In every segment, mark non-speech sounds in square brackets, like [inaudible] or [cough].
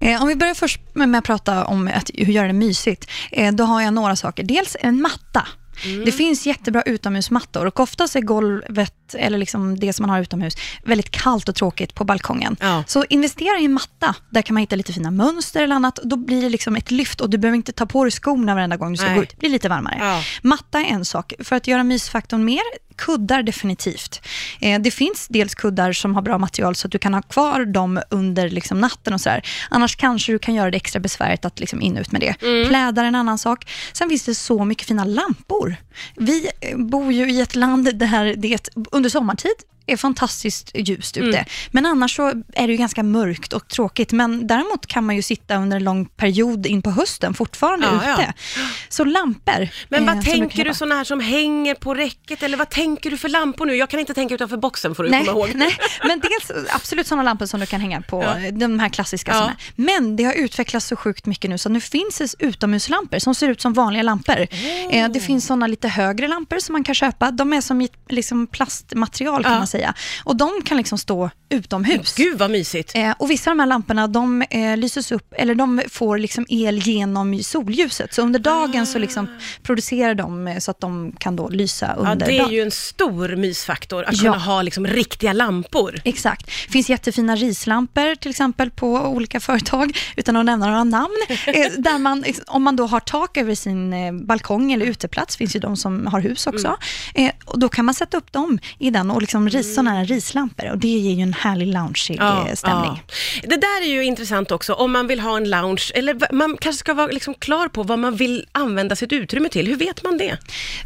Eh, om vi börjar först med att prata om att, hur göra det mysigt, eh, då har jag några saker. Dels en matta. Mm. Det finns jättebra utomhusmattor och oftast är golvet, eller liksom det som man har utomhus, väldigt kallt och tråkigt på balkongen. Ja. Så investera i en matta, där kan man hitta lite fina mönster eller annat. Då blir det liksom ett lyft och du behöver inte ta på dig skorna varenda gång du ska Nej. gå ut. Det blir lite varmare. Ja. Matta är en sak. För att göra mysfaktorn mer, kuddar definitivt. Eh, det finns dels kuddar som har bra material så att du kan ha kvar dem under liksom, natten och sådär. Annars kanske du kan göra det extra besvärligt att liksom, in och ut med det. Mm. Plädar är en annan sak. Sen finns det så mycket fina lampor. Vi bor ju i ett land där det under sommartid är fantastiskt ljust ute. Mm. Men annars så är det ju ganska mörkt och tråkigt. Men däremot kan man ju sitta under en lång period in på hösten fortfarande ja, ute. Ja. Så lampor. Men vad eh, tänker du sådana här som hänger på räcket eller vad tänker du för lampor nu? Jag kan inte tänka utanför boxen får du nej, komma ihåg. Nej, men dels absolut sådana lampor som du kan hänga på, ja. de här klassiska. Ja. Men det har utvecklats så sjukt mycket nu så nu finns det utomhuslampor som ser ut som vanliga lampor. Oh. Det finns sådana lite högre lampor som man kan köpa. De är som i liksom plastmaterial kan man säga säga. Och de kan liksom stå utomhus. Gud vad mysigt. Eh, och vissa av de här lamporna de eh, lyses upp, eller de får liksom el genom solljuset. Så under dagen ah. så liksom ah. producerar de eh, så att de kan då lysa under dagen. Ja, det är dagen. ju en stor mysfaktor att ja. kunna ha liksom riktiga lampor. Exakt. Det finns jättefina rislampor till exempel på olika företag, utan att nämna några namn. [laughs] eh, där man, om man då har tak över sin eh, balkong eller uteplats, finns ju de som har hus också, mm. Eh, och då kan man sätta upp dem i den och liksom risa sådana här rislampor och det ger ju en härlig loungeig ja, eh, stämning. Ja. Det där är ju intressant också, om man vill ha en lounge, eller man kanske ska vara liksom klar på vad man vill använda sitt utrymme till. Hur vet man det?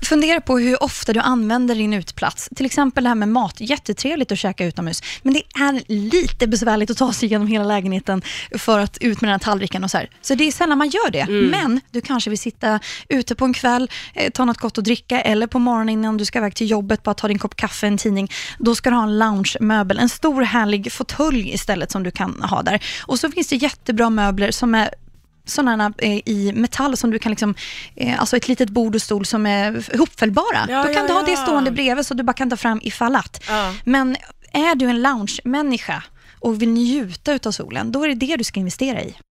Fundera på hur ofta du använder din utplats. Till exempel det här med mat, jättetrevligt att käka utomhus, men det är lite besvärligt att ta sig igenom hela lägenheten för att ut med den här tallriken och så här. Så det är sällan man gör det, mm. men du kanske vill sitta ute på en kväll, eh, ta något gott att dricka eller på morgonen innan du ska iväg till jobbet, bara ta din kopp kaffe, en tidning. Då ska du ha en lounge-möbel, en stor härlig fåtölj istället som du kan ha där. Och så finns det jättebra möbler som är sådana eh, i metall som du kan liksom, eh, alltså ett litet bord och stol som är ihopfällbara. Ja, Då kan ja, du ha det stående bredvid så du bara kan ta fram ifall att. Ja. Men är du en lounge-människa och vill njuta av solen, då är det det du ska investera i.